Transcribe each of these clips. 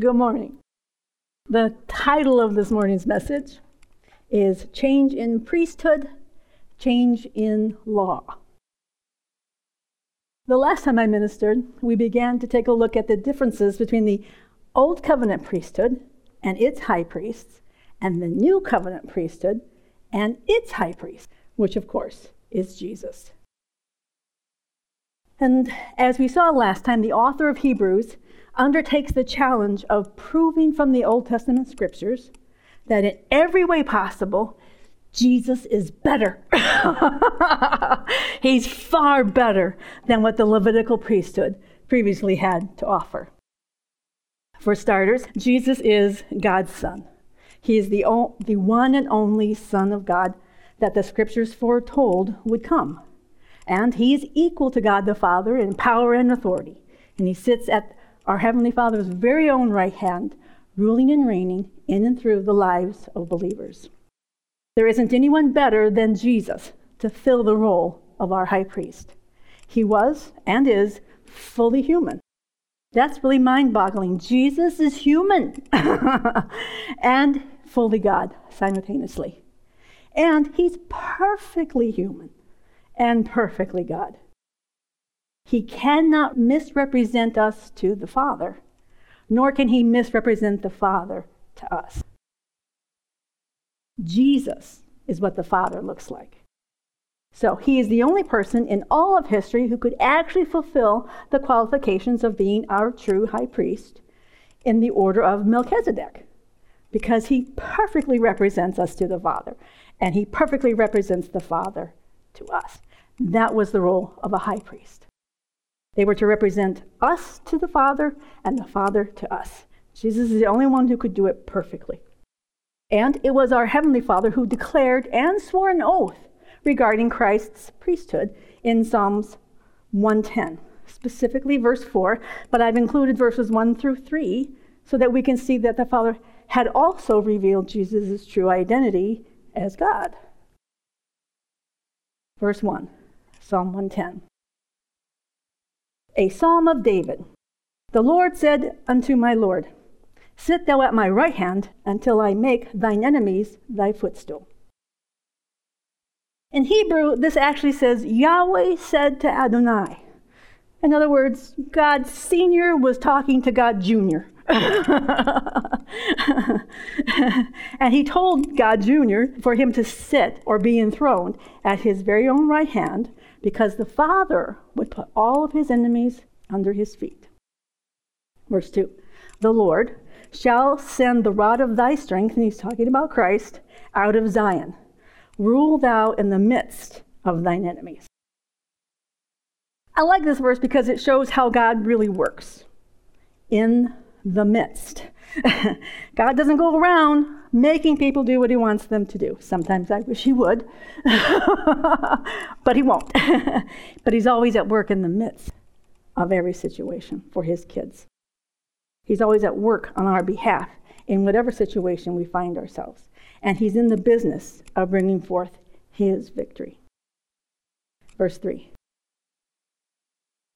Good morning. The title of this morning's message is Change in Priesthood, Change in Law. The last time I ministered, we began to take a look at the differences between the Old Covenant priesthood and its high priests, and the New Covenant priesthood and its high priest, which of course is Jesus. And as we saw last time, the author of Hebrews undertakes the challenge of proving from the Old Testament scriptures that in every way possible, Jesus is better. He's far better than what the Levitical priesthood previously had to offer. For starters, Jesus is God's Son. He is the, o- the one and only Son of God that the scriptures foretold would come. And he is equal to God the Father in power and authority. And he sits at our Heavenly Father's very own right hand, ruling and reigning in and through the lives of believers. There isn't anyone better than Jesus to fill the role of our high priest. He was and is fully human. That's really mind boggling. Jesus is human and fully God simultaneously. And he's perfectly human and perfectly God. He cannot misrepresent us to the Father, nor can he misrepresent the Father to us. Jesus is what the Father looks like. So he is the only person in all of history who could actually fulfill the qualifications of being our true high priest in the order of Melchizedek, because he perfectly represents us to the Father, and he perfectly represents the Father to us. That was the role of a high priest. They were to represent us to the Father and the Father to us. Jesus is the only one who could do it perfectly. And it was our Heavenly Father who declared and swore an oath regarding Christ's priesthood in Psalms 110, specifically verse 4, but I've included verses 1 through 3 so that we can see that the Father had also revealed Jesus' true identity as God. Verse 1, Psalm 110. A psalm of David. The Lord said unto my Lord, Sit thou at my right hand until I make thine enemies thy footstool. In Hebrew, this actually says, Yahweh said to Adonai. In other words, God Senior was talking to God Junior. and he told God Jr. for him to sit or be enthroned at his very own right hand because the Father would put all of his enemies under his feet. Verse 2 The Lord shall send the rod of thy strength, and he's talking about Christ, out of Zion. Rule thou in the midst of thine enemies. I like this verse because it shows how God really works in the midst. God doesn't go around making people do what he wants them to do. Sometimes I wish he would, but he won't. but he's always at work in the midst of every situation for his kids. He's always at work on our behalf in whatever situation we find ourselves. And he's in the business of bringing forth his victory. Verse 3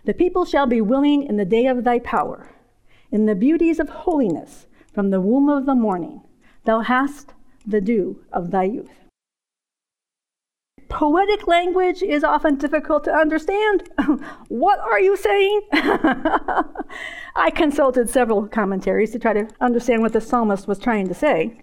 The people shall be willing in the day of thy power in the beauties of holiness from the womb of the morning. Thou hast the dew of thy youth. Poetic language is often difficult to understand. what are you saying? I consulted several commentaries to try to understand what the psalmist was trying to say.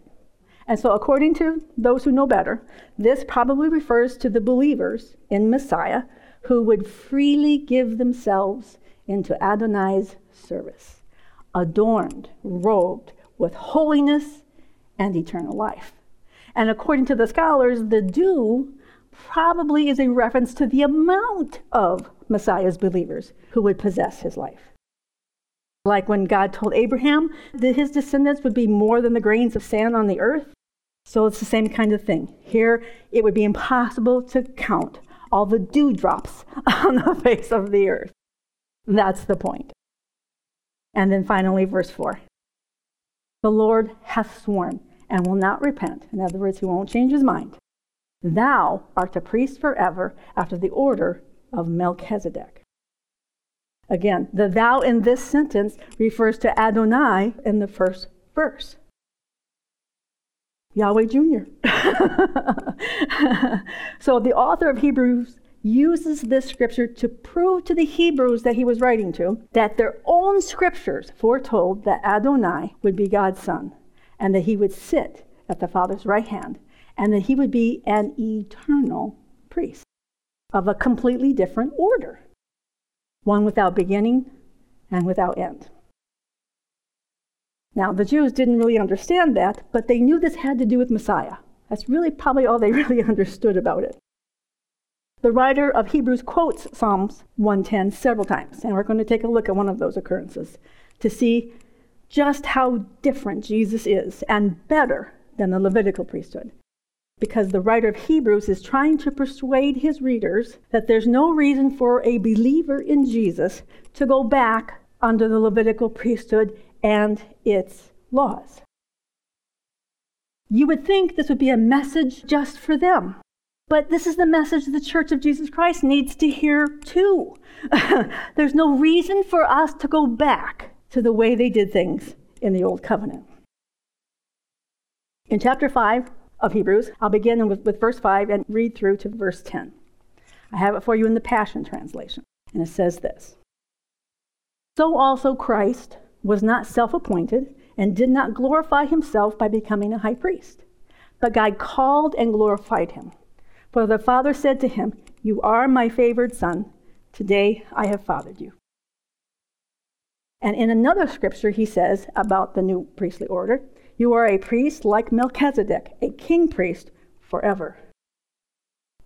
And so, according to those who know better, this probably refers to the believers in Messiah who would freely give themselves into Adonai's service adorned, robed with holiness and eternal life. And according to the scholars, the dew probably is a reference to the amount of Messiah's believers who would possess his life. Like when God told Abraham that his descendants would be more than the grains of sand on the earth. So it's the same kind of thing. Here, it would be impossible to count all the dewdrops on the face of the earth. That's the point. And then finally, verse 4 The Lord hath sworn and will not repent. In other words, he won't change his mind. Thou art a priest forever after the order of Melchizedek. Again, the thou in this sentence refers to Adonai in the first verse. Yahweh Jr. so the author of Hebrews uses this scripture to prove to the Hebrews that he was writing to that their own scriptures foretold that Adonai would be God's son and that he would sit at the Father's right hand and that he would be an eternal priest of a completely different order, one without beginning and without end. Now, the Jews didn't really understand that, but they knew this had to do with Messiah. That's really probably all they really understood about it. The writer of Hebrews quotes Psalms 110 several times, and we're going to take a look at one of those occurrences to see just how different Jesus is and better than the Levitical priesthood. Because the writer of Hebrews is trying to persuade his readers that there's no reason for a believer in Jesus to go back under the Levitical priesthood and its laws. You would think this would be a message just for them. But this is the message the Church of Jesus Christ needs to hear too. There's no reason for us to go back to the way they did things in the Old Covenant. In chapter 5 of Hebrews, I'll begin with, with verse 5 and read through to verse 10. I have it for you in the Passion Translation, and it says this So also Christ was not self appointed and did not glorify himself by becoming a high priest, but God called and glorified him. For the Father said to him, You are my favored Son. Today I have fathered you. And in another scripture, he says about the new priestly order, You are a priest like Melchizedek, a king priest forever.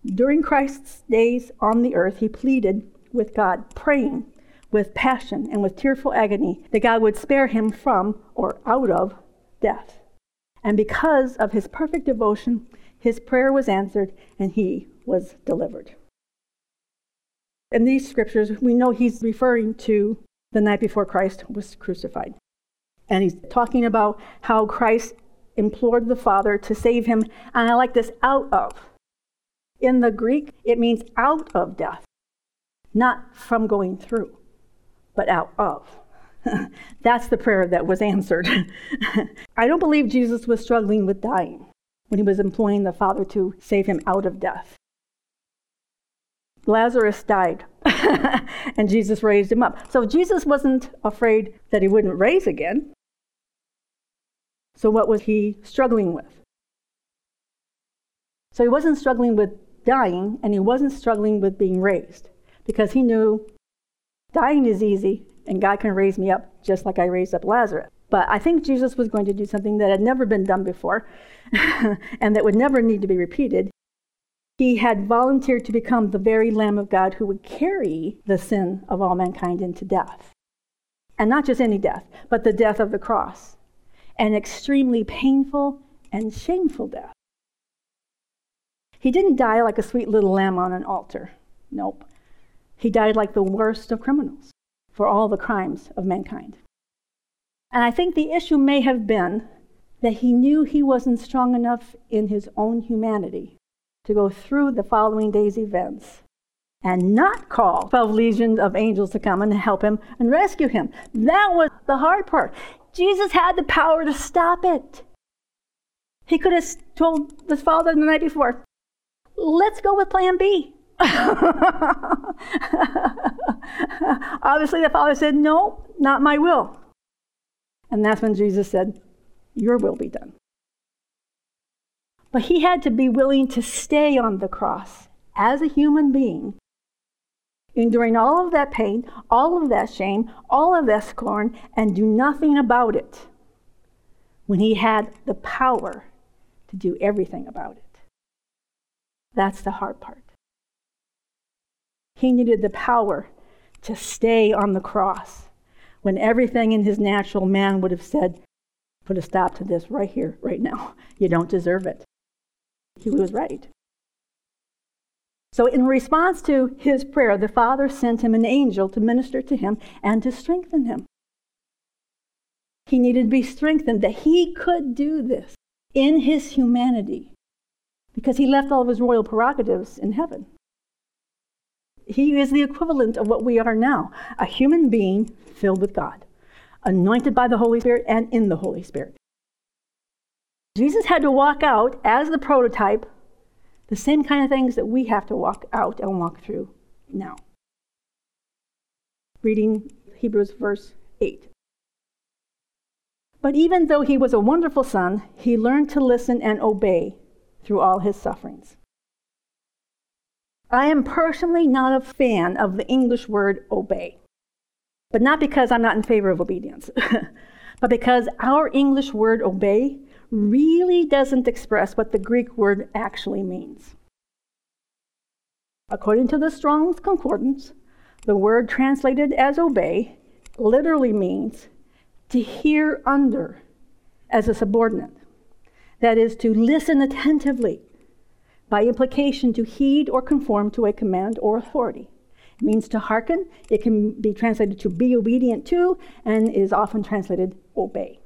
During Christ's days on the earth, he pleaded with God, praying with passion and with tearful agony that God would spare him from or out of death. And because of his perfect devotion, his prayer was answered and he was delivered. In these scriptures, we know he's referring to the night before Christ was crucified. And he's talking about how Christ implored the Father to save him. And I like this out of. In the Greek, it means out of death, not from going through, but out of. That's the prayer that was answered. I don't believe Jesus was struggling with dying when he was imploring the Father to save him out of death. Lazarus died, and Jesus raised him up. So Jesus wasn't afraid that he wouldn't raise again. So, what was he struggling with? So, he wasn't struggling with dying, and he wasn't struggling with being raised, because he knew dying is easy, and God can raise me up just like I raised up Lazarus. But I think Jesus was going to do something that had never been done before and that would never need to be repeated. He had volunteered to become the very Lamb of God who would carry the sin of all mankind into death. And not just any death, but the death of the cross. An extremely painful and shameful death. He didn't die like a sweet little lamb on an altar. Nope. He died like the worst of criminals for all the crimes of mankind. And I think the issue may have been that he knew he wasn't strong enough in his own humanity to go through the following day's events and not call 12 legions of angels to come and help him and rescue him. That was the hard part. Jesus had the power to stop it. He could have told the father the night before, let's go with plan B. Obviously, the father said, no, not my will. And that's when Jesus said, Your will be done. But he had to be willing to stay on the cross as a human being, enduring all of that pain, all of that shame, all of that scorn, and do nothing about it when he had the power to do everything about it. That's the hard part. He needed the power to stay on the cross when everything in his natural man would have said, put a stop to this right here, right now. You don't deserve it. He was right. So, in response to his prayer, the Father sent him an angel to minister to him and to strengthen him. He needed to be strengthened that he could do this in his humanity because he left all of his royal prerogatives in heaven. He is the equivalent of what we are now a human being filled with God, anointed by the Holy Spirit and in the Holy Spirit. Jesus had to walk out as the prototype the same kind of things that we have to walk out and walk through now. Reading Hebrews verse 8. But even though he was a wonderful son, he learned to listen and obey through all his sufferings. I am personally not a fan of the English word obey, but not because I'm not in favor of obedience, but because our English word obey really doesn't express what the Greek word actually means. According to the Strong's Concordance, the word translated as obey literally means to hear under as a subordinate. That is, to listen attentively, by implication, to heed or conform to a command or authority. It means to hearken. It can be translated to be obedient to, and is often translated obey.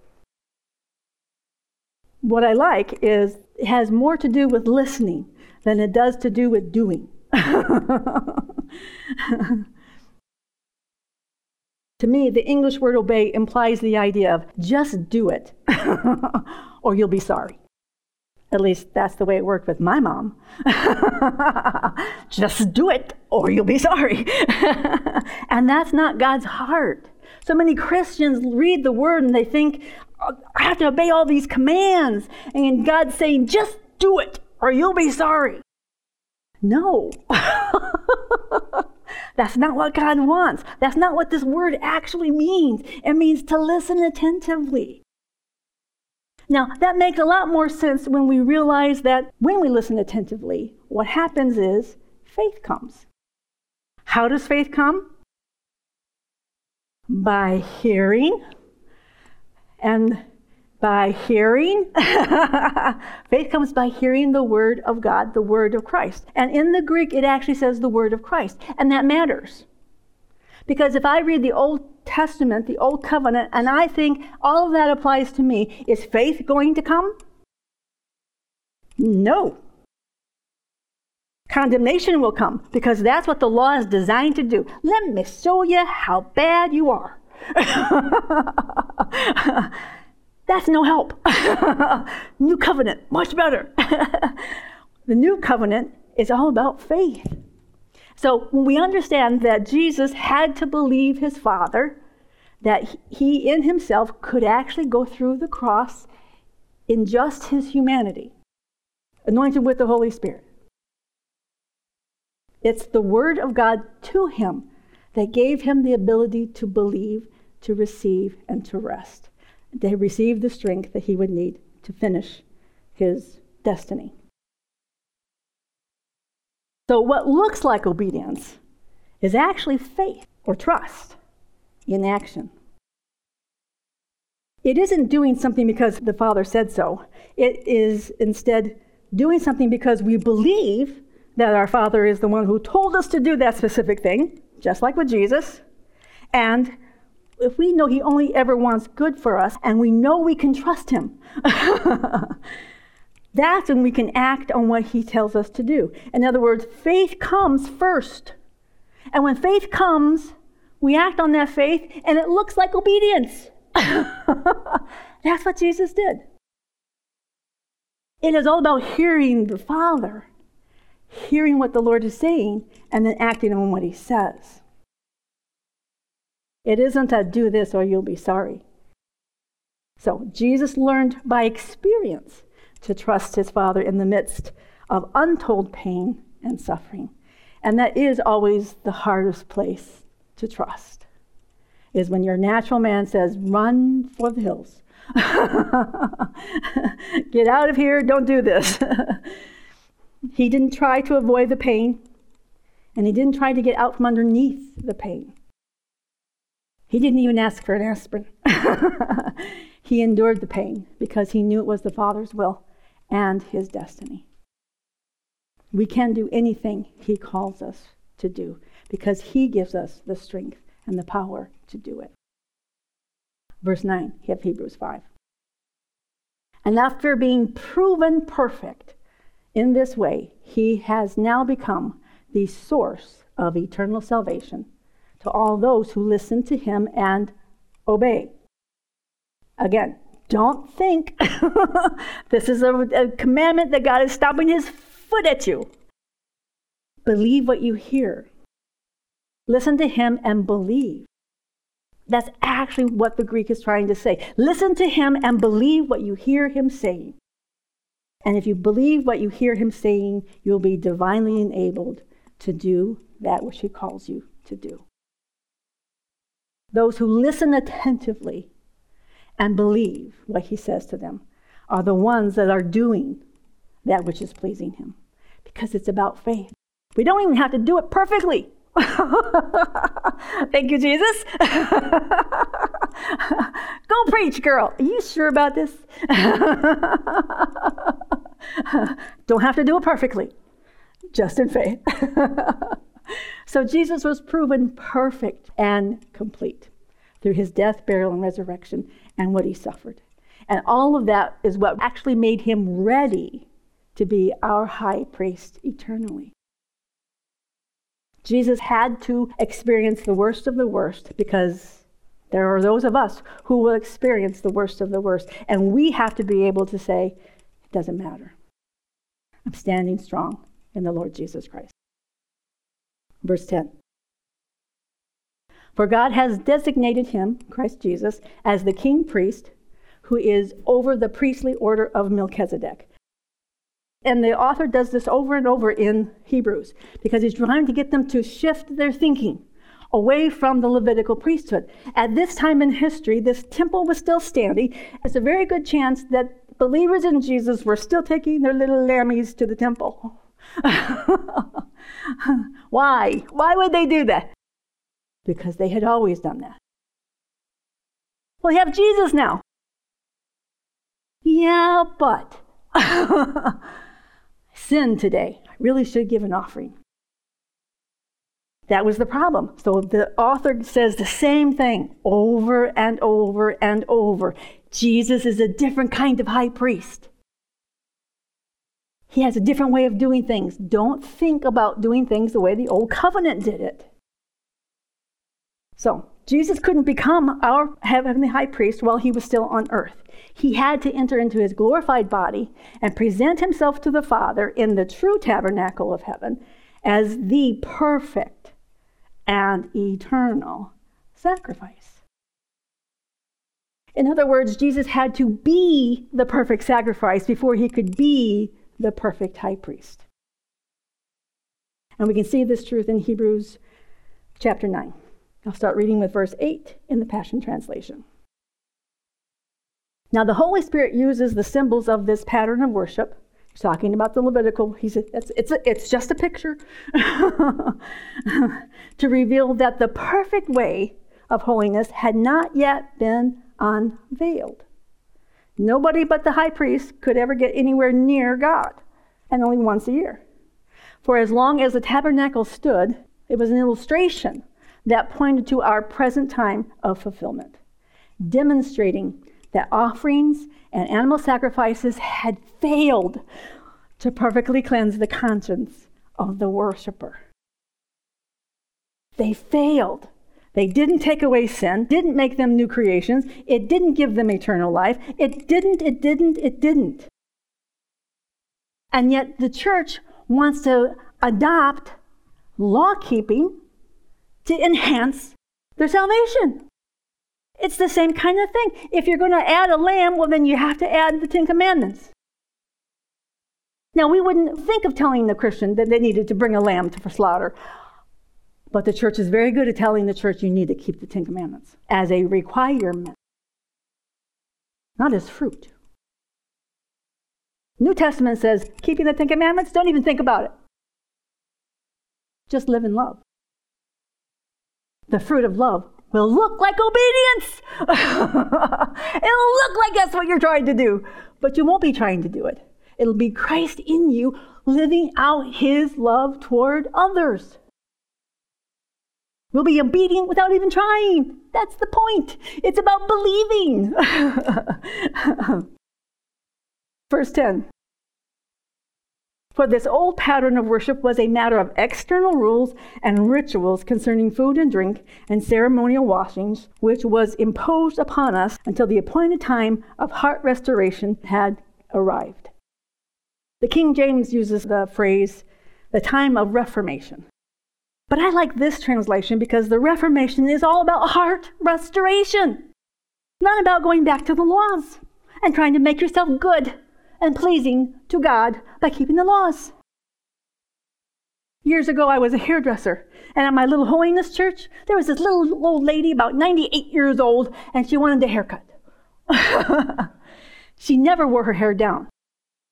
What I like is it has more to do with listening than it does to do with doing. To me, the English word obey implies the idea of just do it or you'll be sorry. At least that's the way it worked with my mom. just do it or you'll be sorry. and that's not God's heart. So many Christians read the word and they think, I have to obey all these commands. And God's saying, just do it or you'll be sorry. No. That's not what God wants. That's not what this word actually means. It means to listen attentively. Now, that makes a lot more sense when we realize that when we listen attentively, what happens is faith comes. How does faith come? By hearing and by hearing. Faith comes by hearing the word of God, the word of Christ. And in the Greek, it actually says the word of Christ. And that matters. Because if I read the Old Testament, the Old Covenant, and I think all of that applies to me, is faith going to come? No. Condemnation will come because that's what the law is designed to do. Let me show you how bad you are. That's no help. new covenant, much better. the new covenant is all about faith. So when we understand that Jesus had to believe his Father, that he in himself could actually go through the cross in just his humanity, anointed with the Holy Spirit. It's the Word of God to him that gave him the ability to believe, to receive, and to rest to receive the strength that he would need to finish his destiny. So, what looks like obedience is actually faith or trust in action. It isn't doing something because the Father said so, it is instead doing something because we believe that our Father is the one who told us to do that specific thing, just like with Jesus, and if we know He only ever wants good for us and we know we can trust Him, that's when we can act on what He tells us to do. In other words, faith comes first. And when faith comes, we act on that faith and it looks like obedience. that's what Jesus did. It is all about hearing the Father, hearing what the Lord is saying, and then acting on what He says. It isn't a do this or you'll be sorry. So Jesus learned by experience to trust his Father in the midst of untold pain and suffering. And that is always the hardest place to trust, is when your natural man says, run for the hills. Get out of here, don't do this. he didn't try to avoid the pain, and he didn't try to get out from underneath the pain. He didn't even ask for an aspirin. he endured the pain because he knew it was the Father's will and his destiny. We can do anything he calls us to do because he gives us the strength and the power to do it. Verse 9 of Hebrews 5. And after being proven perfect in this way, he has now become the source of eternal salvation to all those who listen to him and obey. Again, don't think this is a, a, commandment that God is stopping his foot at you. Believe what you hear. Listen to him and believe. That's actually what the Greek is trying to say. Listen to him and believe what you hear him saying. And if you believe what you hear him saying, you'll be divinely enabled to do that which he calls you to do. Those who listen attentively and believe what he says to them are the ones that are doing that which is pleasing him because it's about faith. We don't even have to do it perfectly. Thank you, Jesus. Go preach, girl. Are you sure about this? Don't have to do it perfectly, just in faith. so Jesus was proven perfect and complete through his death, burial, and resurrection and what he suffered. And all of that is what actually made him ready to be our high priest eternally. Jesus had to experience the worst of the worst because there are those of us who will experience the worst of the worst. And we have to be able to say, doesn't matter. I'm standing strong in the Lord Jesus Christ. Verse 10 For God has designated him, Christ Jesus, as the king priest who is over the priestly order of Melchizedek. And the author does this over and over in Hebrews because he's trying to get them to shift their thinking away from the Levitical priesthood. At this time in history, this temple was still standing. It's a very good chance that believers in Jesus were still taking their little lammies to the temple. Why? Why would they do that? Because they had always done that. Well, you have Jesus now. Yeah, but sin today. I really should give an offering. That was the problem. So the author says the same thing over and over and over. Jesus is a different kind of high priest. He has a different way of doing things. Don't think about doing things the way the old covenant did it. So, Jesus couldn't become our heavenly high priest while he was still on earth. He had to enter into his glorified body and present himself to the Father in the true tabernacle of heaven as the perfect and eternal sacrifice. In other words, Jesus had to be the perfect sacrifice before he could be the perfect high priest. And we can see this truth in Hebrews chapter 9. I'll start reading with verse 8 in the Passion Translation. Now, the Holy Spirit uses the symbols of this pattern of worship. He's talking about the Levitical. He's a, it's, it's, a, it's just a picture to reveal that the perfect way of holiness had not yet been unveiled. Nobody but the high priest could ever get anywhere near God, and only once a year. For as long as the tabernacle stood, it was an illustration that pointed to our present time of fulfillment, demonstrating that offerings and animal sacrifices had failed to perfectly cleanse the conscience of the worshiper. They failed. They didn't take away sin, didn't make them new creations, it didn't give them eternal life. It didn't, it didn't, it didn't. And yet the church wants to adopt law keeping to enhance their salvation. It's the same kind of thing. If you're going to add a lamb, well, then you have to add the Ten Commandments. Now, we wouldn't think of telling the Christian that they needed to bring a lamb to, for slaughter, but the church is very good at telling the church you need to keep the Ten Commandments as a requirement, not as fruit. New Testament says keeping the Ten Commandments, don't even think about it. Just live in love. The fruit of love will look like obedience. It'll look like that's what you're trying to do, but you won't be trying to do it. It'll be Christ in you living out his love toward others. We'll be obedient without even trying. That's the point. It's about believing. Verse 10 For this old pattern of worship was a matter of external rules and rituals concerning food and drink and ceremonial washings, which was imposed upon us until the appointed time of heart restoration had arrived. The King James uses the phrase, the time of reformation. But I like this translation because the Reformation is all about heart restoration, not about going back to the laws and trying to make yourself good and pleasing to God by keeping the laws. Years ago, I was a hairdresser, and at my little holiness church, there was this little old lady, about 98 years old, and she wanted a haircut. she never wore her hair down.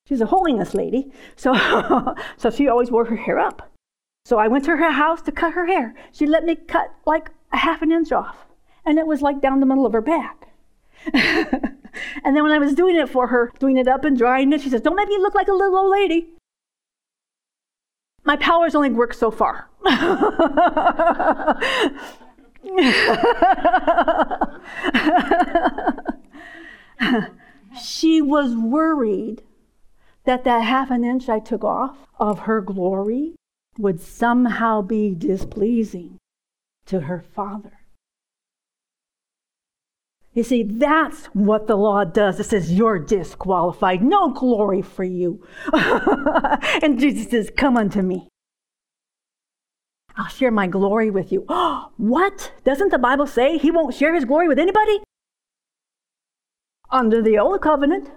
She's a holiness lady, so, so she always wore her hair up. So I went to her house to cut her hair. She let me cut like a half an inch off, and it was like down the middle of her back. and then when I was doing it for her, doing it up and drying it, she says, Don't make me look like a little old lady. My powers only work so far. she was worried that that half an inch I took off of her glory would somehow be displeasing to her father. You see, that's what the law does. It says you're disqualified, no glory for you. and Jesus says, Come unto me. I'll share my glory with you. what? Doesn't the Bible say he won't share his glory with anybody? Under the old covenant.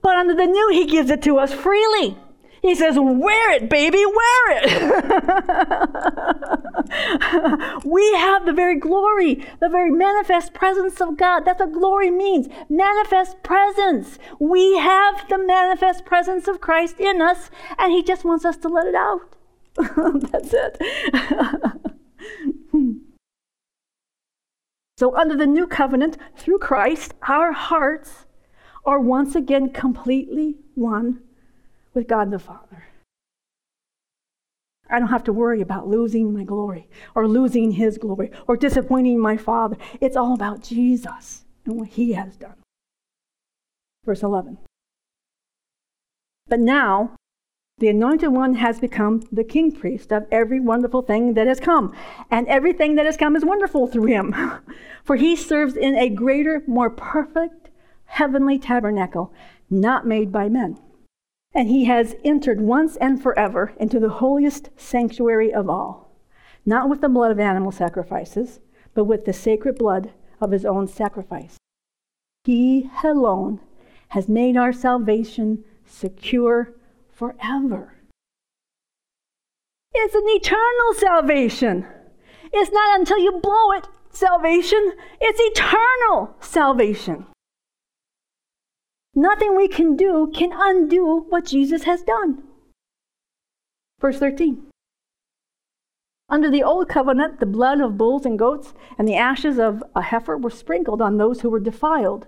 But under the new, he gives it to us freely. He says, Wear it, baby, wear it. we have the very glory, the very manifest presence of God. That's what glory means manifest presence. We have the manifest presence of Christ in us, and He just wants us to let it out. That's it. so, under the new covenant, through Christ, our hearts are once again completely one with God the Father. I don't have to worry about losing my glory or losing his glory or disappointing my Father. It's all about Jesus and what he has done. Verse 11. But now, the Anointed One has become the king priest of every wonderful thing that has come. And everything that has come is wonderful through him. For he serves in a greater, more perfect heavenly tabernacle, not made by men and he has entered once and forever into the holiest sanctuary of all, not with the blood of animal sacrifices, but with the sacred blood of his own sacrifice. He alone has made our salvation secure forever. It's an eternal salvation. It's not until you blow it salvation, it's eternal salvation. Nothing we can do can undo what Jesus has done. Verse 13. Under the old covenant, the blood of bulls and goats and the ashes of a heifer were sprinkled on those who were defiled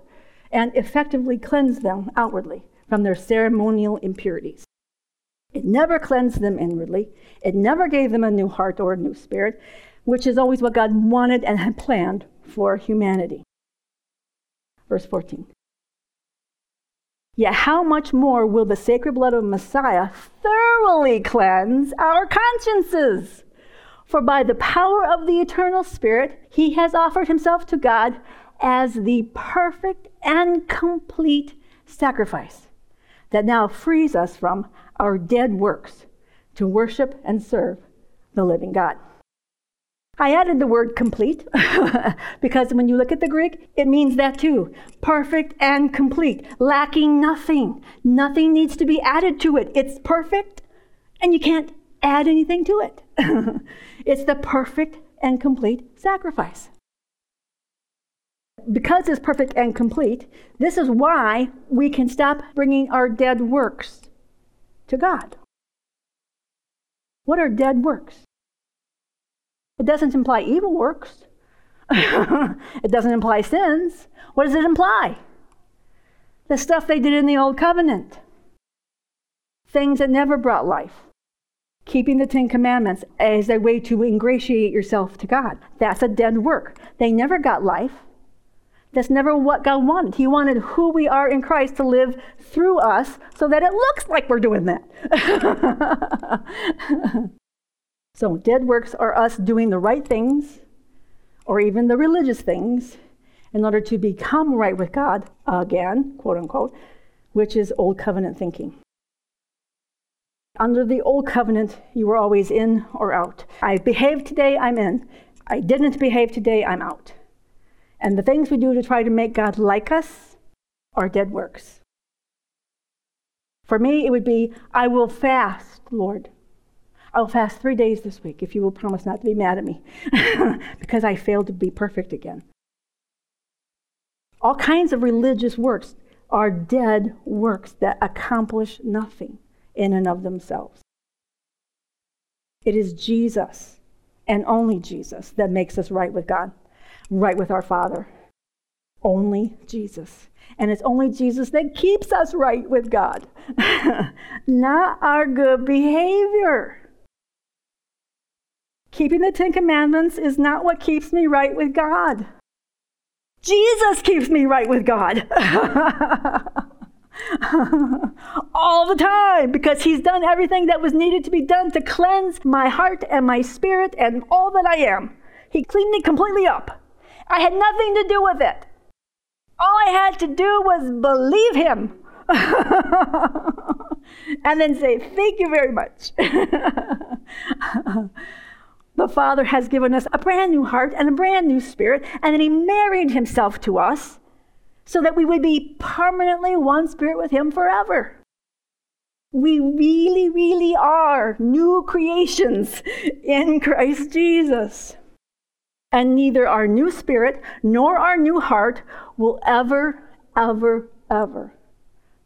and effectively cleansed them outwardly from their ceremonial impurities. It never cleansed them inwardly. It never gave them a new heart or a new spirit, which is always what God wanted and had planned for humanity. Verse 14. Yet how much more will the sacred blood of Messiah thoroughly cleanse our consciences? For by the power of the eternal Spirit, he has offered himself to God as the perfect and complete sacrifice that now frees us from our dead works to worship and serve the living God. I added the word complete because when you look at the Greek, it means that too. Perfect and complete, lacking nothing. Nothing needs to be added to it. It's perfect and you can't add anything to it. it's the perfect and complete sacrifice. Because it's perfect and complete, this is why we can stop bringing our dead works to God. What are dead works? It doesn't imply evil works. it doesn't imply sins. What does it imply? The stuff they did in the Old Covenant. Things that never brought life. Keeping the Ten Commandments as a way to ingratiate yourself to God. That's a dead work. They never got life. That's never what God wanted. He wanted who we are in Christ to live through us so that it looks like we're doing that. so, dead works are us doing the right things or even the religious things in order to become right with God again, quote unquote, which is old covenant thinking. Under the old covenant, you were always in or out. I behaved today, I'm in. I didn't behave today, I'm out. And the things we do to try to make God like us are dead works. For me, it would be I will fast, Lord. I will fast three days this week if you will promise not to be mad at me because I failed to be perfect again. All kinds of religious works are dead works that accomplish nothing in and of themselves. It is Jesus and only Jesus that makes us right with God, right with our Father. Only Jesus. And it's only Jesus that keeps us right with God, not our good behavior. Keeping the Ten Commandments is not what keeps me right with God. Jesus keeps me right with God. all the time because he's done everything that was needed to be done to cleanse my heart and my spirit and all that I am. He cleaned me completely up. I had nothing to do with it. All I had to do was believe him. and then say, Thank you very much. the Father has given us a brand new heart and a brand new spirit, and then He married Himself to us so that we would be permanently one spirit with Him forever. We really, really are new creations in Christ Jesus. And neither our new spirit nor our new heart will ever, ever, ever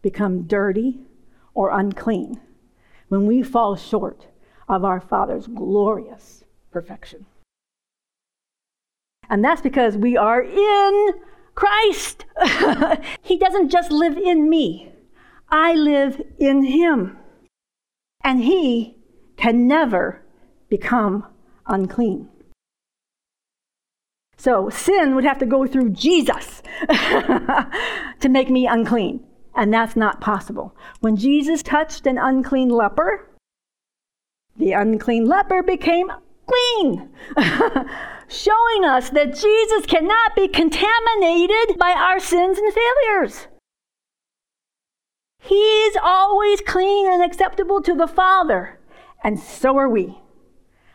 become dirty or unclean when we fall short of our Father's glorious perfection. And that's because we are in Christ. he doesn't just live in me, I live in Him. And He can never become unclean. So sin would have to go through Jesus to make me unclean. And that's not possible. When Jesus touched an unclean leper, the unclean leper became clean. showing us that Jesus cannot be contaminated by our sins and failures. He's always clean and acceptable to the Father, and so are we.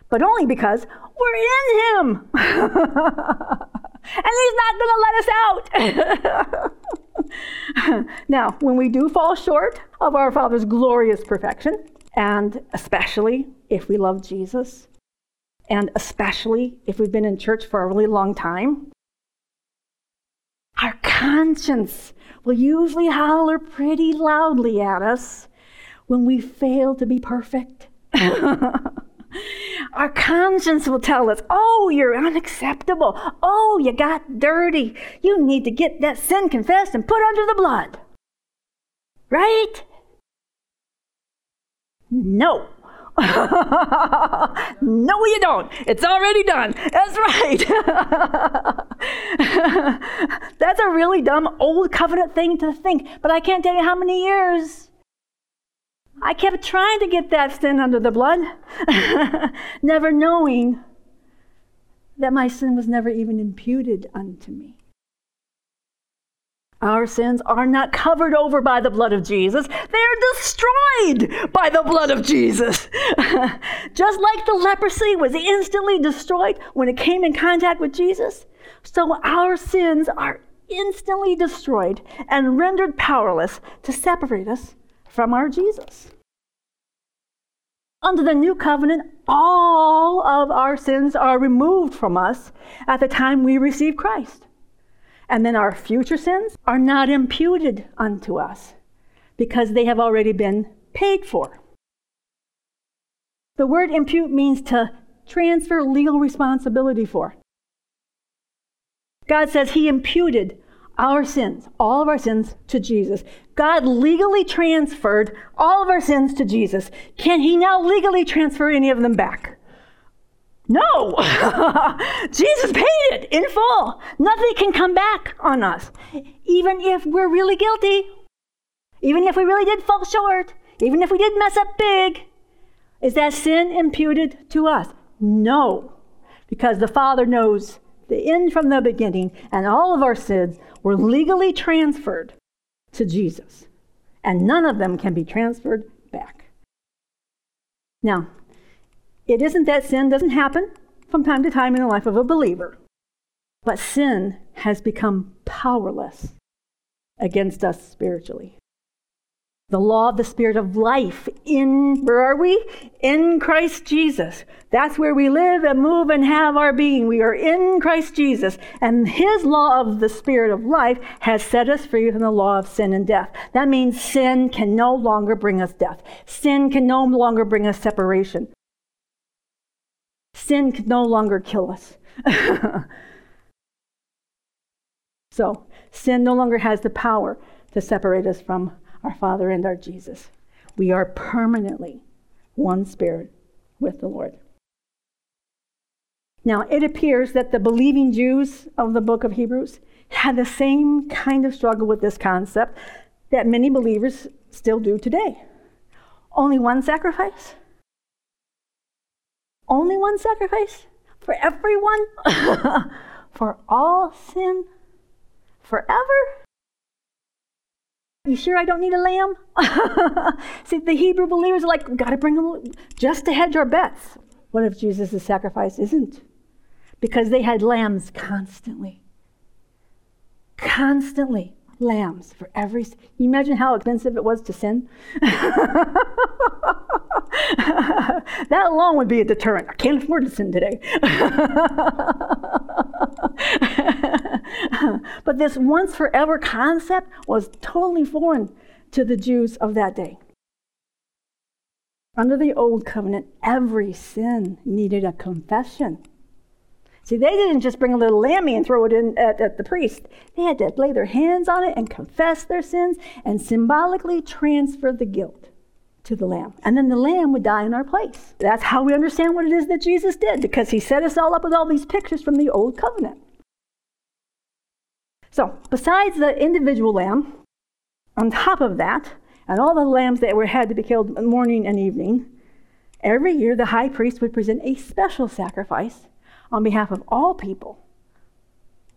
But only because we're in Him. and He's not going to let us out. now, when we do fall short of our Father's glorious perfection, and especially if we love Jesus, and especially if we've been in church for a really long time, our conscience will usually holler pretty loudly at us when we fail to be perfect. Our conscience will tell us, oh, you're unacceptable. Oh, you got dirty. You need to get that sin confessed and put under the blood. Right? No. no, you don't. It's already done. That's right. That's a really dumb old covenant thing to think, but I can't tell you how many years I kept trying to get that sin under the blood, never knowing that my sin was never even imputed unto me. Our sins are not covered over by the blood of Jesus. They're destroyed by the blood of Jesus. Just like the leprosy was instantly destroyed when it came in contact with Jesus, so our sins are instantly destroyed and rendered powerless to separate us from our Jesus. Under the new covenant, all of our sins are removed from us at the time we receive Christ. And then our future sins are not imputed unto us because they have already been paid for. The word impute means to transfer legal responsibility for. God says He imputed our sins, all of our sins, to Jesus. God legally transferred all of our sins to Jesus. Can He now legally transfer any of them back? No! Jesus paid it in full. Nothing can come back on us. Even if we're really guilty, even if we really did fall short, even if we did mess up big, is that sin imputed to us? No, because the Father knows the end from the beginning, and all of our sins were legally transferred to Jesus, and none of them can be transferred back. Now, it isn't that sin doesn't happen from time to time in the life of a believer, but sin has become powerless against us spiritually the law of the Spirit of life in, where are we? In Christ Jesus. That's where we live and move and have our being. We are in Christ Jesus. And His law of the Spirit of life has set us free from the law of sin and death. That means sin can no longer bring us death. Sin can no longer bring us separation. Sin can no longer kill us. so, sin no longer has the power to separate us from our Father and our Jesus. We are permanently one spirit with the Lord. Now, it appears that the believing Jews of the book of Hebrews had the same kind of struggle with this concept that many believers still do today. Only one sacrifice? Only one sacrifice? For everyone? For all sin? Forever? You sure I don't need a lamb? See, the Hebrew believers are like, we got to bring a just to hedge our bets. What if Jesus' sacrifice isn't? Because they had lambs constantly. Constantly lambs for every. You imagine how expensive it was to sin? that alone would be a deterrent. I can't afford to sin today. but this once forever concept was totally foreign to the Jews of that day. Under the old covenant, every sin needed a confession. See, they didn't just bring a little lammy and throw it in at, at, the priest. They had to lay their hands on it and confess their sins and symbolically transfer the guilt to the lamb. And then the lamb would die in our place. That's how we understand what it is that Jesus did, because he set us all up with all these pictures from the old covenant. So, besides the individual lamb, on top of that, and all the lambs that were had to be killed morning and evening, every year the high priest would present a special sacrifice on behalf of all people,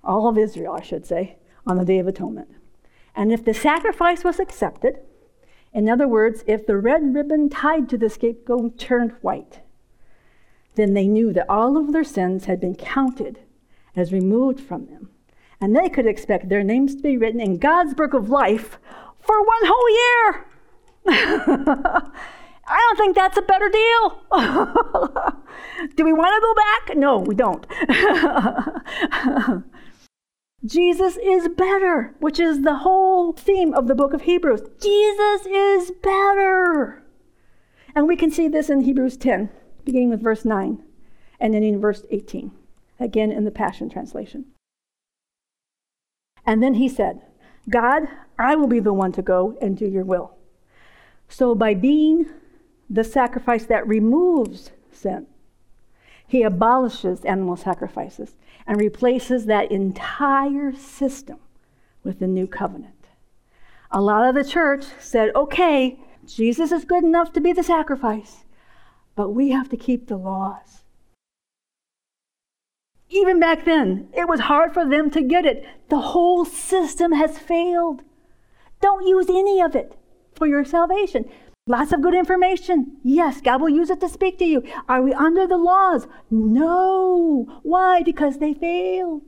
all of Israel, I should say, on the Day of Atonement. And if the sacrifice was accepted, in other words, if the red ribbon tied to the scapegoat turned white, then they knew that all of their sins had been counted as removed from them. And they could expect their names to be written in God's book of life for one whole year. I don't think that's a better deal. Do we want to go back? No, we don't. Jesus is better, which is the whole theme of the book of Hebrews. Jesus is better. And we can see this in Hebrews 10, beginning with verse 9 and then in verse 18, again in the Passion Translation. And then he said, God, I will be the one to go and do your will. So by being the sacrifice that removes sin. He abolishes animal sacrifices and replaces that entire system with the new covenant. A lot of the church said, okay, Jesus is good enough to be the sacrifice, but we have to keep the laws. Even back then, it was hard for them to get it. The whole system has failed. Don't use any of it for your salvation. Lots of good information. Yes, God will use it to speak to you. Are we under the laws? No. Why? Because they failed.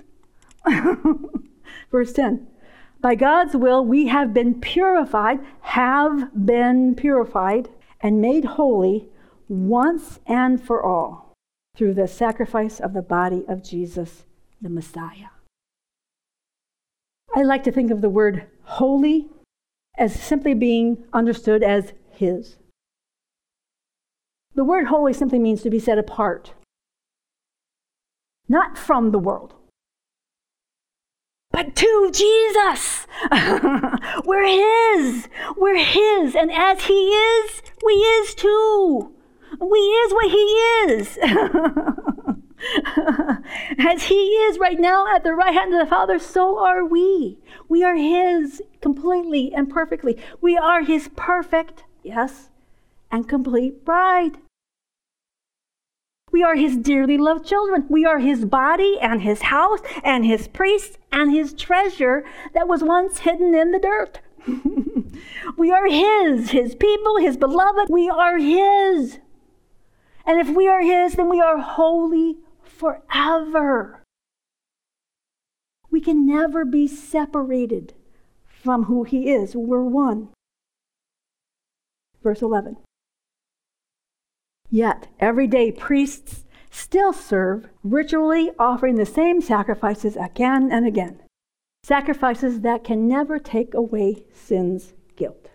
Verse 10 By God's will, we have been purified, have been purified, and made holy once and for all through the sacrifice of the body of Jesus, the Messiah. I like to think of the word holy as simply being understood as his. The word holy simply means to be set apart, not from the world, but to Jesus. We're His. We're His. And as He is, we is too. We is what He is. As He is right now at the right hand of the Father, so are we. We are His completely and perfectly. We are His perfect, yes, and complete bride. We are His dearly loved children. We are His body and His house and His priest and His treasure that was once hidden in the dirt. we are His, His people, His beloved. We are His. And if we are His, then we are holy forever. We can never be separated from who He is. We're one. Verse 11. Yet, every day, priests still serve, ritually offering the same sacrifices again and again. Sacrifices that can never take away sin's guilt.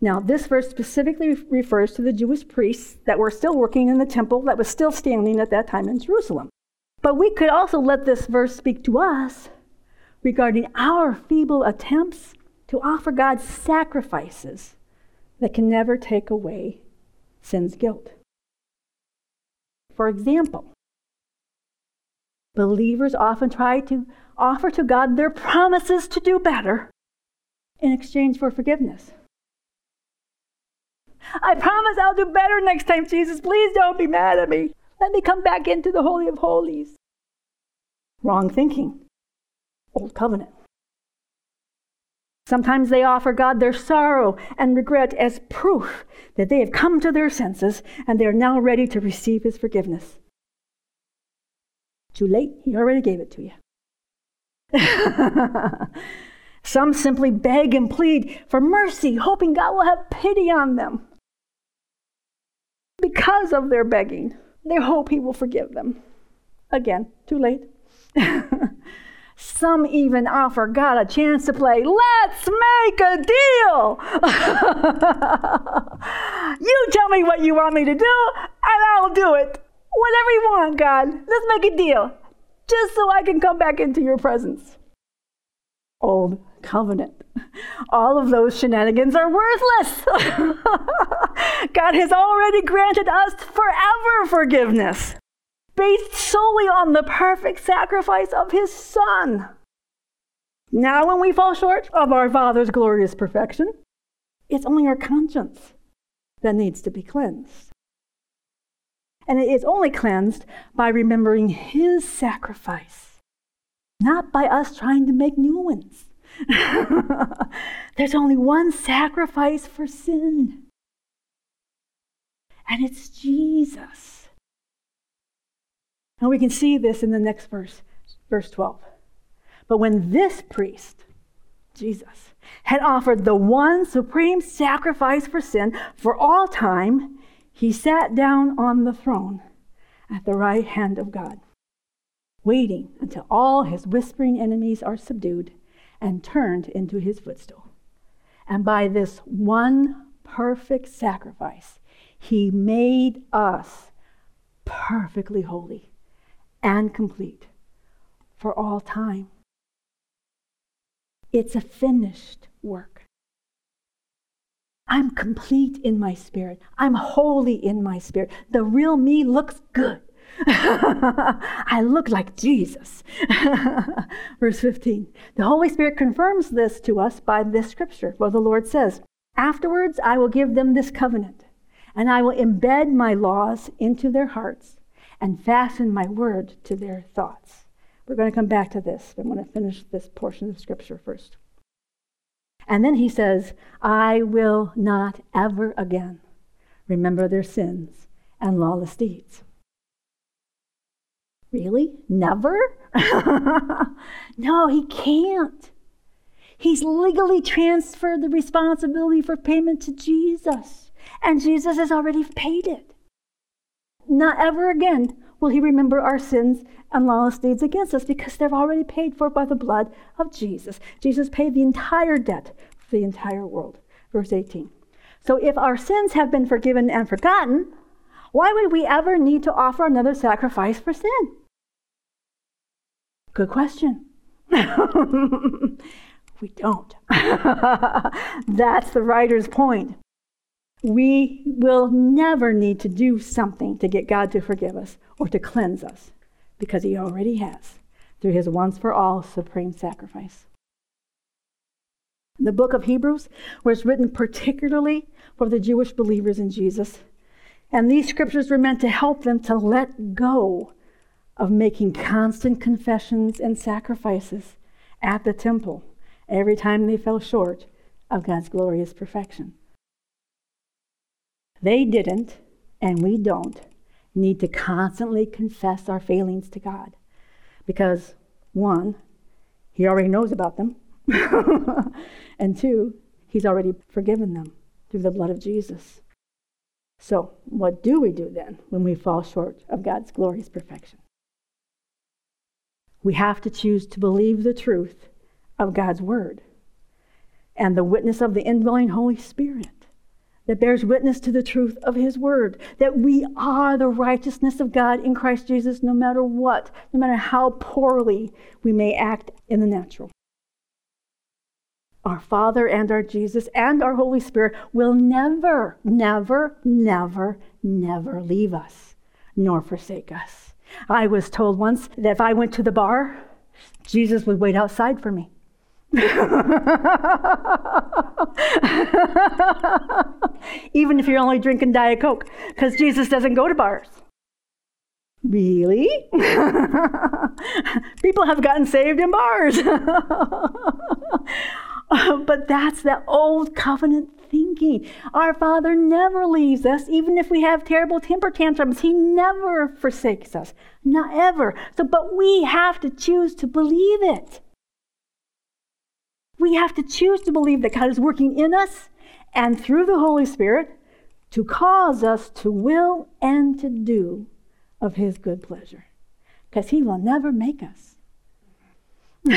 Now, this verse specifically refers to the Jewish priests that were still working in the temple that was still standing at that time in Jerusalem. But we could also let this verse speak to us regarding our feeble attempts to offer God sacrifices that can never take away sin's guilt. For example, believers often try to offer to God their promises to do better in exchange for forgiveness. I promise I'll do better next time, Jesus. Please don't be mad at me. Let me come back into the Holy of Holies. Wrong thinking. Old covenant. Sometimes they offer God their sorrow and regret as proof that they have come to their senses and they are now ready to receive His forgiveness. Too late, He already gave it to you. Some simply beg and plead for mercy, hoping God will have pity on them. Because of their begging, they hope He will forgive them. Again, too late. Some even offer God a chance to play, let's make a deal. you tell me what you want me to do, and I'll do it. Whatever you want, God. Let's make a deal, just so I can come back into your presence. Old covenant. All of those shenanigans are worthless. God has already granted us forever forgiveness based solely on the perfect sacrifice of his Son. Now, when we fall short of our Father's glorious perfection, it's only our conscience that needs to be cleansed. And it is only cleansed by remembering his sacrifice, not by us trying to make new ones. There's only one sacrifice for sin, and it's Jesus. And we can see this in the next verse, verse 12. But when this priest, Jesus, had offered the one supreme sacrifice for sin for all time, he sat down on the throne at the right hand of God, waiting until all his whispering enemies are subdued and turned into his footstool. And by this one perfect sacrifice, he made us perfectly holy and complete for all time. It's a finished work. I'm complete in my spirit. I'm holy in my spirit. The real me looks good. I look like Jesus. Verse 15. The Holy Spirit confirms this to us by this scripture, where the Lord says, Afterwards I will give them this covenant, and I will embed my laws into their hearts and fasten my word to their thoughts. We're going to come back to this, but I want to finish this portion of Scripture first. And then he says, I will not ever again remember their sins and lawless deeds. Really? Never? no, he can't. He's legally transferred the responsibility for payment to Jesus, and Jesus has already paid it. Not ever again will he remember our sins and lawless deeds against us because they're already paid for by the blood of Jesus. Jesus paid the entire debt for the entire world. Verse 18. So if our sins have been forgiven and forgotten, why would we ever need to offer another sacrifice for sin? Good question. we don't. That's the writer's point. We will never need to do something to get God to forgive us or to cleanse us because He already has through His once for all supreme sacrifice. The book of Hebrews was written particularly for the Jewish believers in Jesus. And these scriptures were meant to help them to let go of making constant confessions and sacrifices at the temple every time they fell short of God's glorious perfection. They didn't, and we don't, need to constantly confess our failings to God. Because, one, He already knows about them, and two, He's already forgiven them through the blood of Jesus. So, what do we do then when we fall short of God's glorious perfection? We have to choose to believe the truth of God's Word and the witness of the indwelling Holy Spirit that bears witness to the truth of His Word, that we are the righteousness of God in Christ Jesus no matter what, no matter how poorly we may act in the natural. Our Father and our Jesus and our Holy Spirit will never, never, never, never leave us nor forsake us. I was told once that if I went to the bar, Jesus would wait outside for me. Even if you're only drinking Diet Coke, because Jesus doesn't go to bars. Really? People have gotten saved in bars. but that's that old covenant thinking. Our Father never leaves us, even if we have terrible temper tantrums. He never forsakes us. Not ever. So, but we have to choose to believe it. We have to choose to believe that God is working in us and through the Holy Spirit to cause us to will and to do of His good pleasure. Because He will never make us.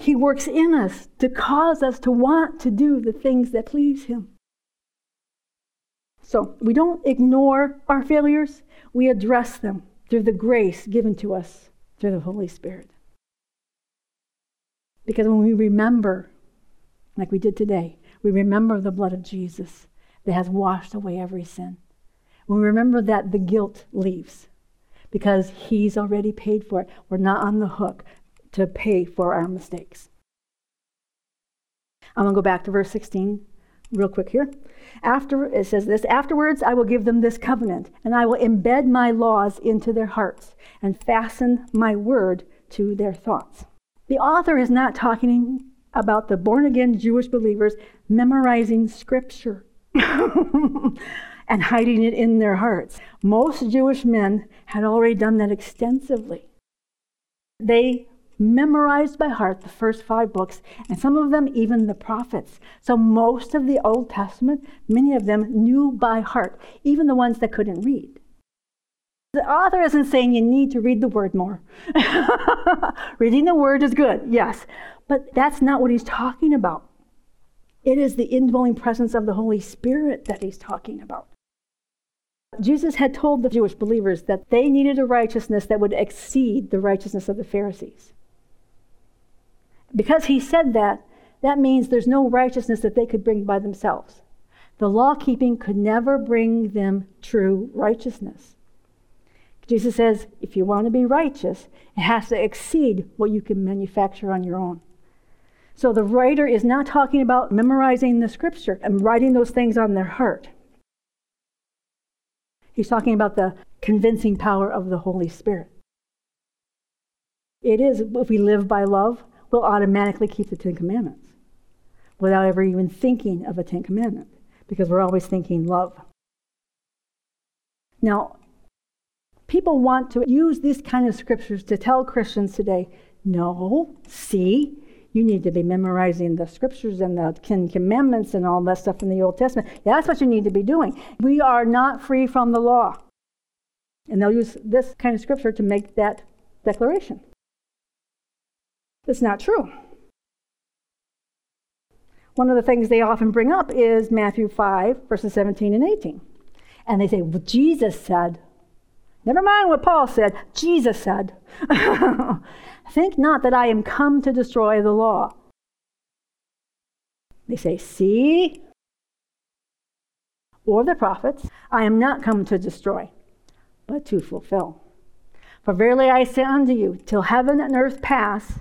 he works in us to cause us to want to do the things that please Him. So we don't ignore our failures, we address them through the grace given to us through the Holy Spirit. Because when we remember, like we did today, we remember the blood of Jesus that has washed away every sin. When we remember that, the guilt leaves because He's already paid for it. We're not on the hook to pay for our mistakes. I'm going to go back to verse 16 real quick here. After it says this, afterwards I will give them this covenant, and I will embed my laws into their hearts and fasten my word to their thoughts. The author is not talking about the born again Jewish believers memorizing scripture and hiding it in their hearts. Most Jewish men had already done that extensively. They memorized by heart the first five books, and some of them even the prophets. So most of the Old Testament, many of them knew by heart, even the ones that couldn't read. The author isn't saying you need to read the word more. Reading the word is good, yes, but that's not what he's talking about. It is the indwelling presence of the Holy Spirit that he's talking about. Jesus had told the Jewish believers that they needed a righteousness that would exceed the righteousness of the Pharisees. Because he said that, that means there's no righteousness that they could bring by themselves. The law keeping could never bring them true righteousness. Jesus says if you want to be righteous, it has to exceed what you can manufacture on your own. So the writer is not talking about memorizing the scripture and writing those things on their heart. He's talking about the convincing power of the Holy Spirit. It is, if we live by love, we'll automatically keep the Ten Commandments without ever even thinking of a Ten Commandment because we're always thinking love. Now, people want to use these kind of scriptures to tell Christians today, no, see, you need to be memorizing the scriptures and the Ten Commandments and all that stuff in the Old Testament. Yeah, That's what you need to be doing. We are not free from the law. And they'll use this kind of scripture to make that declaration. It's not true. One of the things they often bring up is Matthew 5, verses 17 and 18. And they say, well, Jesus said, Never mind what Paul said, Jesus said. Think not that I am come to destroy the law. They say, See, or the prophets, I am not come to destroy, but to fulfill. For verily I say unto you, till heaven and earth pass,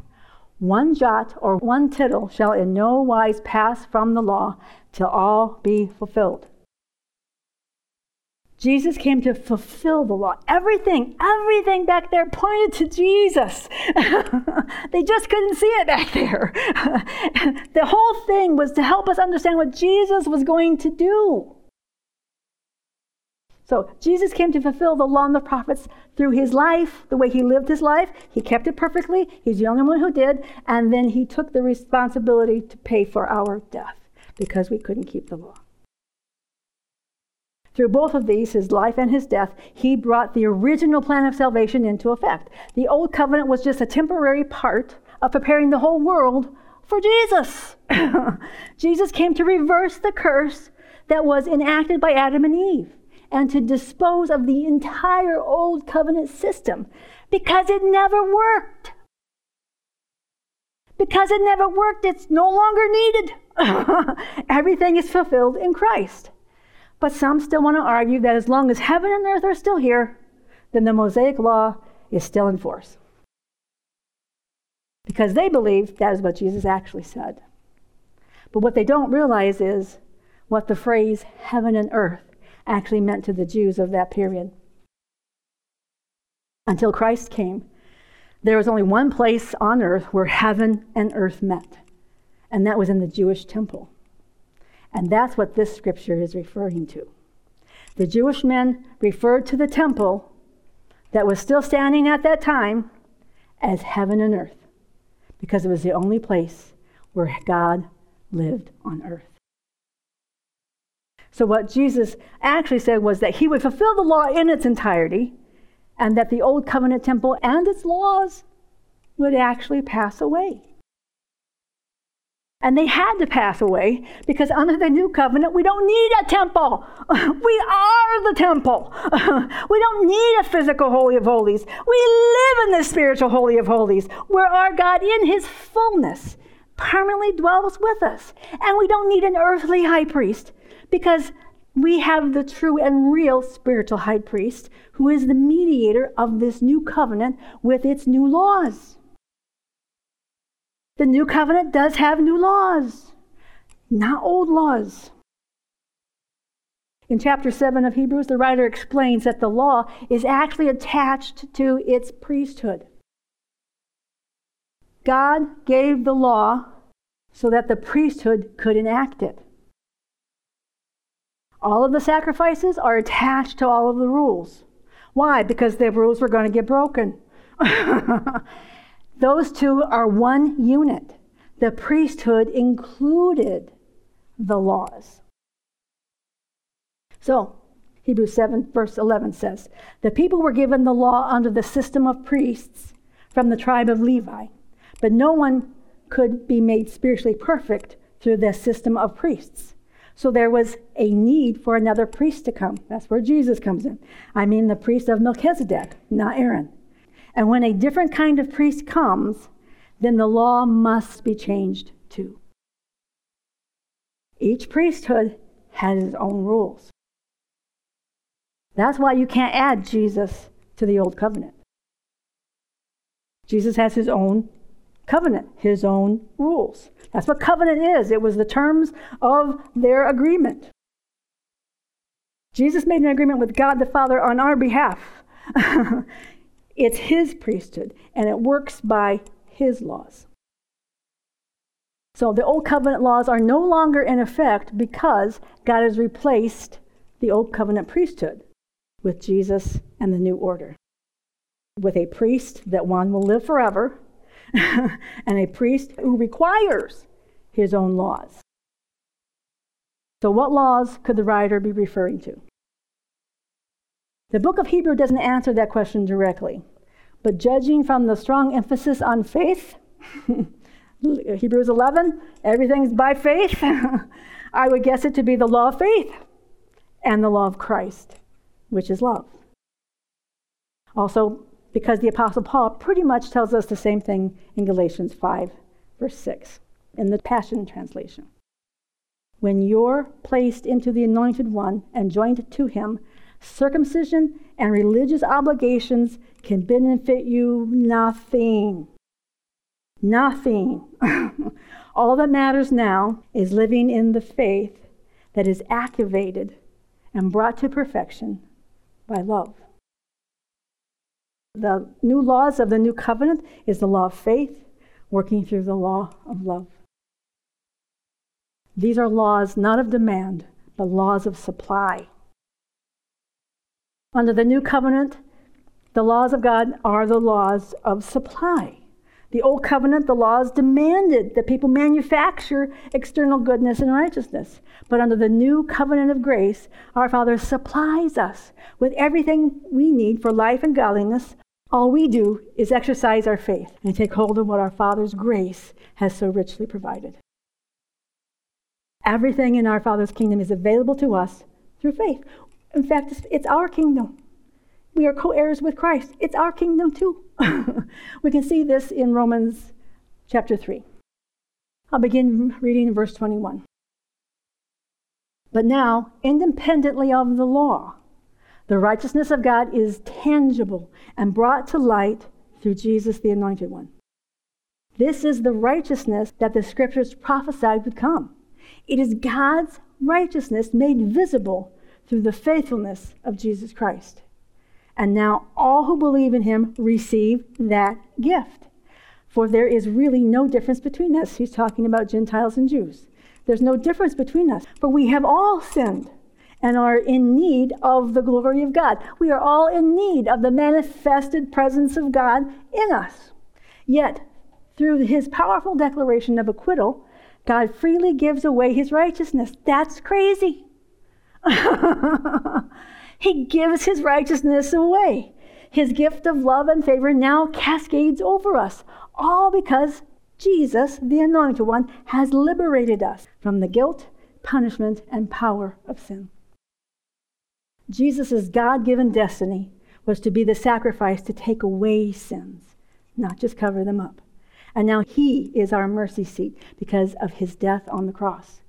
one jot or one tittle shall in no wise pass from the law till all be fulfilled. Jesus came to fulfill the law. Everything, everything back there pointed to Jesus. they just couldn't see it back there. the whole thing was to help us understand what Jesus was going to do. So Jesus came to fulfill the law and the prophets through his life, the way he lived his life. He kept it perfectly. He's the only one who did. And then he took the responsibility to pay for our death because we couldn't keep the law. Through both of these, his life and his death, he brought the original plan of salvation into effect. The old covenant was just a temporary part of preparing the whole world for Jesus. Jesus came to reverse the curse that was enacted by Adam and Eve and to dispose of the entire old covenant system because it never worked. Because it never worked, it's no longer needed. Everything is fulfilled in Christ. But some still want to argue that as long as heaven and earth are still here, then the Mosaic law is still in force. Because they believe that is what Jesus actually said. But what they don't realize is what the phrase heaven and earth actually meant to the Jews of that period. Until Christ came, there was only one place on earth where heaven and earth met, and that was in the Jewish temple. And that's what this scripture is referring to. The Jewish men referred to the temple that was still standing at that time as heaven and earth because it was the only place where God lived on earth. So, what Jesus actually said was that he would fulfill the law in its entirety, and that the Old Covenant temple and its laws would actually pass away. And they had to pass away because under the new covenant, we don't need a temple. We are the temple. We don't need a physical Holy of Holies. We live in the spiritual Holy of Holies where our God, in his fullness, permanently dwells with us. And we don't need an earthly high priest because we have the true and real spiritual high priest who is the mediator of this new covenant with its new laws. The new covenant does have new laws, not old laws. In chapter 7 of Hebrews, the writer explains that the law is actually attached to its priesthood. God gave the law so that the priesthood could enact it. All of the sacrifices are attached to all of the rules. Why? Because the rules were going to get broken. Those two are one unit. The priesthood included the laws. So, Hebrews 7, verse 11 says, The people were given the law under the system of priests from the tribe of Levi, but no one could be made spiritually perfect through the system of priests. So there was a need for another priest to come. That's where Jesus comes in. I mean, the priest of Melchizedek, not Aaron. And when a different kind of priest comes, then the law must be changed too. Each priesthood has its own rules. That's why you can't add Jesus to the old covenant. Jesus has his own covenant, his own rules. That's what covenant is. It was the terms of their agreement. Jesus made an agreement with God the Father on our behalf. it's his priesthood, and it works by his laws. So the old covenant laws are no longer in effect because God has replaced the old covenant priesthood with Jesus and the new order. With a priest that one will live forever, and a priest who requires his own laws. So, what laws could the writer be referring to? The book of Hebrew doesn't answer that question directly, but judging from the strong emphasis on faith, Hebrews 11, everything's by faith, I would guess it to be the law of faith and the law of Christ, which is love. Also, because the Apostle Paul pretty much tells us the same thing in Galatians 5, verse 6, in the Passion Translation. when you're placed into the Anointed One and joined to Him, circumcision and religious obligations can benefit you nothing. Nothing. All that matters now is living in the faith that is activated and brought to perfection by love. The new laws of the new covenant is the law of faith working through the law of love. These are laws not of demand, but laws of supply. Under the new covenant, the laws of God are the laws of supply. The old covenant, the laws demanded that people manufacture external goodness and righteousness. But under the new covenant of grace, our Father supplies us with everything we need for life and godliness. All we do is exercise our faith and take hold of what our Father's grace has so richly provided. Everything in our Father's kingdom is available to us through faith. In fact, it's our kingdom. We are co heirs with Christ. It's our kingdom too. we can see this in Romans chapter 3. I'll begin reading verse 21. But now, independently of the law, the righteousness of God is tangible and brought to light through Jesus, the Anointed One. This is the righteousness that the scriptures prophesied would come. It is God's righteousness made visible through the faithfulness of Jesus Christ. And now all who believe in him receive that gift. For there is really no difference between us. He's talking about Gentiles and Jews. There's no difference between us, for we have all sinned and are in need of the glory of God. We are all in need of the manifested presence of God in us. Yet, through his powerful declaration of acquittal, God freely gives away his righteousness. That's crazy. he gives his righteousness away. His gift of love and favor now cascades over us, all because Jesus, the Anointed One, has liberated us from the guilt, punishment, and power of sin. Jesus' God given destiny was to be the sacrifice to take away sins, not just cover them up. And now he is our mercy seat because of his death on the cross.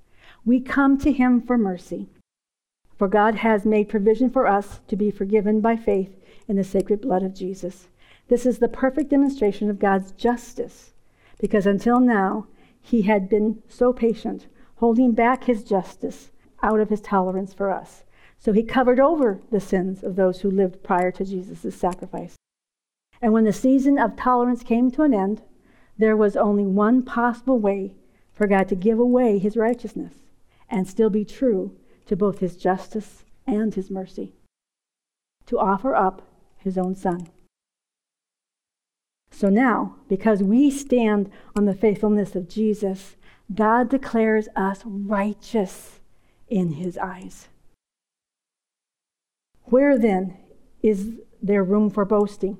We come to him for mercy. For God has made provision for us to be forgiven by faith in the sacred blood of Jesus. This is the perfect demonstration of God's justice, because until now, he had been so patient, holding back his justice out of his tolerance for us. So he covered over the sins of those who lived prior to Jesus' sacrifice. And when the season of tolerance came to an end, there was only one possible way for God to give away his righteousness and still be true to both his justice and his mercy to offer up his own son. So now, because we stand on the faithfulness of Jesus, God declares us righteous in his eyes. Where then is there room for boasting?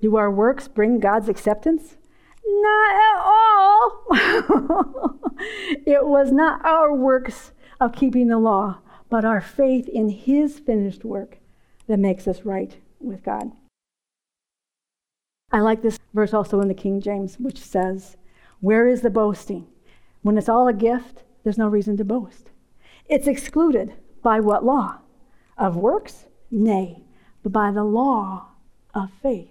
Do our works bring God's acceptance? Not at all. it was not our works of keeping the law, but our faith in His finished work that makes us right with God. I like this verse also in the King James, which says, Where is the boasting? When it's all a gift, there's no reason to boast. It's excluded by what law? Of works? Nay, but by the law of faith.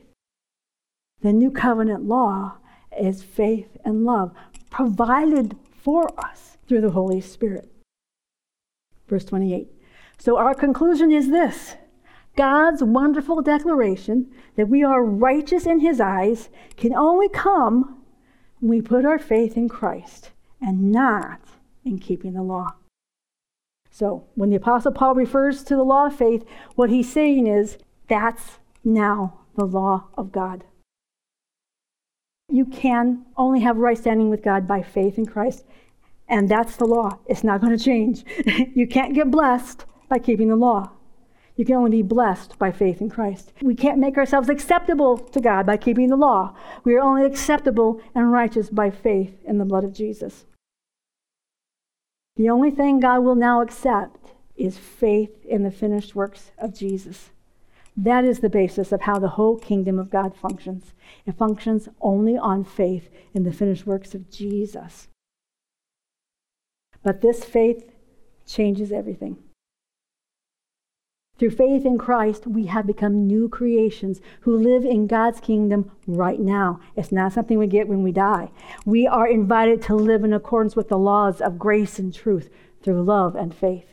The new covenant law is faith and love provided for us through the Holy Spirit. Verse 28. So our conclusion is this God's wonderful declaration that we are righteous in His eyes can only come when we put our faith in Christ and not in keeping the law. So, when the Apostle Paul refers to the law of faith, what he's saying is that's now the law of God. You can only have right standing with God by faith in Christ. And that's the law. It's not going to change. you can't get blessed by keeping the law. You can only be blessed by faith in Christ. We can't make ourselves acceptable to God by keeping the law. We are only acceptable and righteous by faith in the blood of Jesus. The only thing God will now accept is faith in the finished works of Jesus. That is the basis of how the whole kingdom of God functions. It functions only on faith in the finished works of Jesus. But this faith changes everything. Through faith in Christ, we have become new creations who live in God's kingdom right now. It's not something we get when we die. We are invited to live in accordance with the laws of grace and truth through love and faith.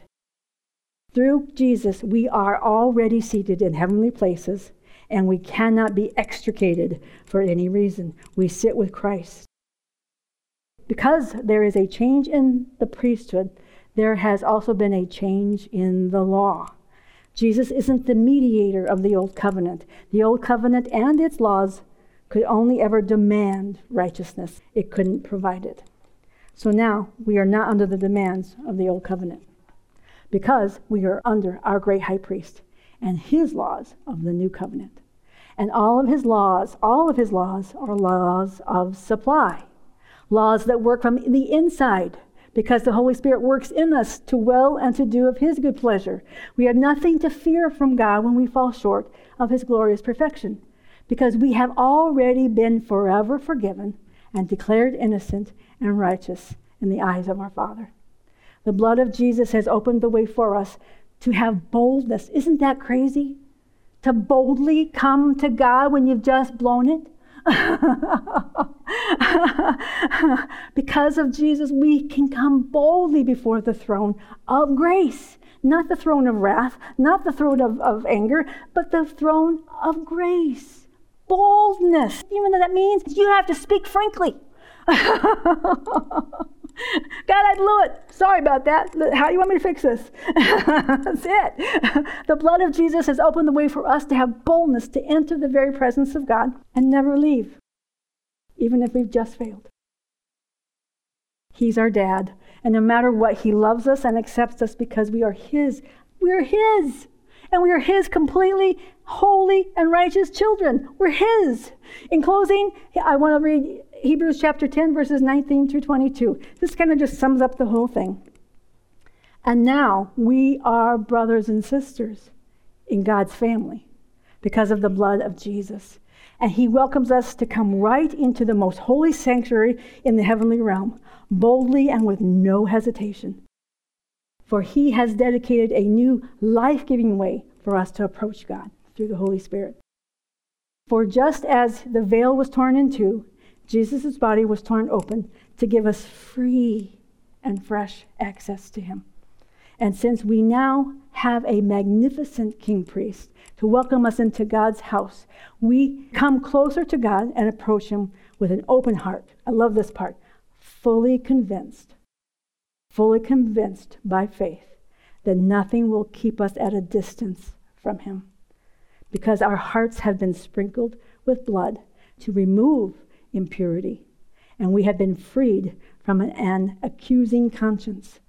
Through Jesus, we are already seated in heavenly places, and we cannot be extricated for any reason. We sit with Christ. Because there is a change in the priesthood, there has also been a change in the law. Jesus isn't the mediator of the Old Covenant. The Old Covenant and its laws could only ever demand righteousness, it couldn't provide it. So now we are not under the demands of the Old Covenant because we are under our great high priest and his laws of the New Covenant. And all of his laws, all of his laws are laws of supply, laws that work from the inside because the Holy Spirit works in us to will and to do of His good pleasure. We have nothing to fear from God when we fall short of His glorious perfection, because we have already been forever forgiven and declared innocent and righteous in the eyes of our Father. The blood of Jesus has opened the way for us to have boldness. Isn't that crazy? To boldly come to God when you've just blown it? because of Jesus, we can come boldly before the throne of grace. Not the throne of wrath, not the throne of, of anger, but the throne of grace. Boldness. Even what that means? You have to speak frankly. God, I blew it. Sorry about that. How do you want me to fix this? That's it. The blood of Jesus has opened the way for us to have boldness to enter the very presence of God and never leave, even if we've just failed. He's our dad, and no matter what, He loves us and accepts us because we are His. We're His. And we are His completely holy and righteous children. We're His. In closing, I want to read Hebrews chapter 10, verses 19 through 22. This kind of just sums up the whole thing. And now we are brothers and sisters in God's family because of the blood of Jesus. And he welcomes us to come right into the most holy sanctuary in the heavenly realm, boldly and with no hesitation. For he has dedicated a new life giving way for us to approach God through the Holy Spirit. For just as the veil was torn in two, Jesus' body was torn open to give us free and fresh access to him. And since we now have a magnificent king priest to welcome us into God's house, we come closer to God and approach him with an open heart. I love this part. Fully convinced, fully convinced by faith that nothing will keep us at a distance from him. Because our hearts have been sprinkled with blood to remove impurity. And we have been freed from an, an accusing conscience.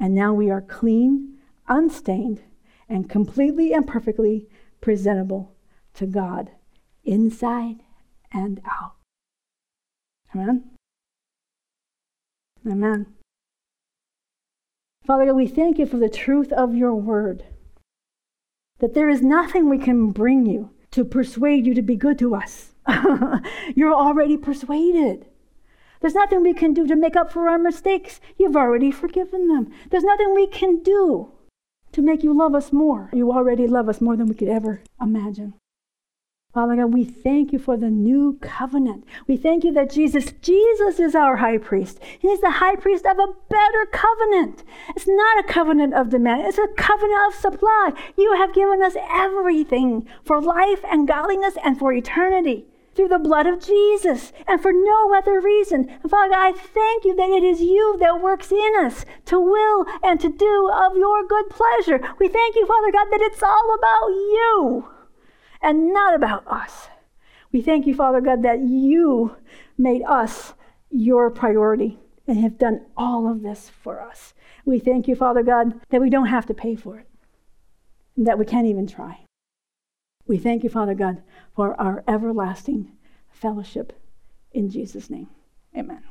And now we are clean, unstained, and completely and perfectly presentable to God, inside and out. Amen? Amen. Father God, we thank you for the truth of your word. That there is nothing we can bring you to persuade you to be good to us. You're already persuaded. There's nothing we can do to make up for our mistakes. You've already forgiven them. There's nothing we can do to make you love us more. You already love us more than we could ever imagine. Father God, we thank you for the new covenant. We thank you that Jesus, Jesus is our high priest. He's the high priest of a better covenant. It's not a covenant of demand, it's a covenant of supply. You have given us everything for life and godliness and for eternity through the blood of Jesus and for no other reason. Father God, I thank you that it is you that works in us to will and to do of your good pleasure. We thank you, Father God, that it's all about you and not about us. We thank you, Father God, that you made us your priority and have done all of this for us. We thank you, Father God, that we don't have to pay for it and that we can't even try. We thank you, Father God, for our everlasting fellowship in Jesus' name. Amen.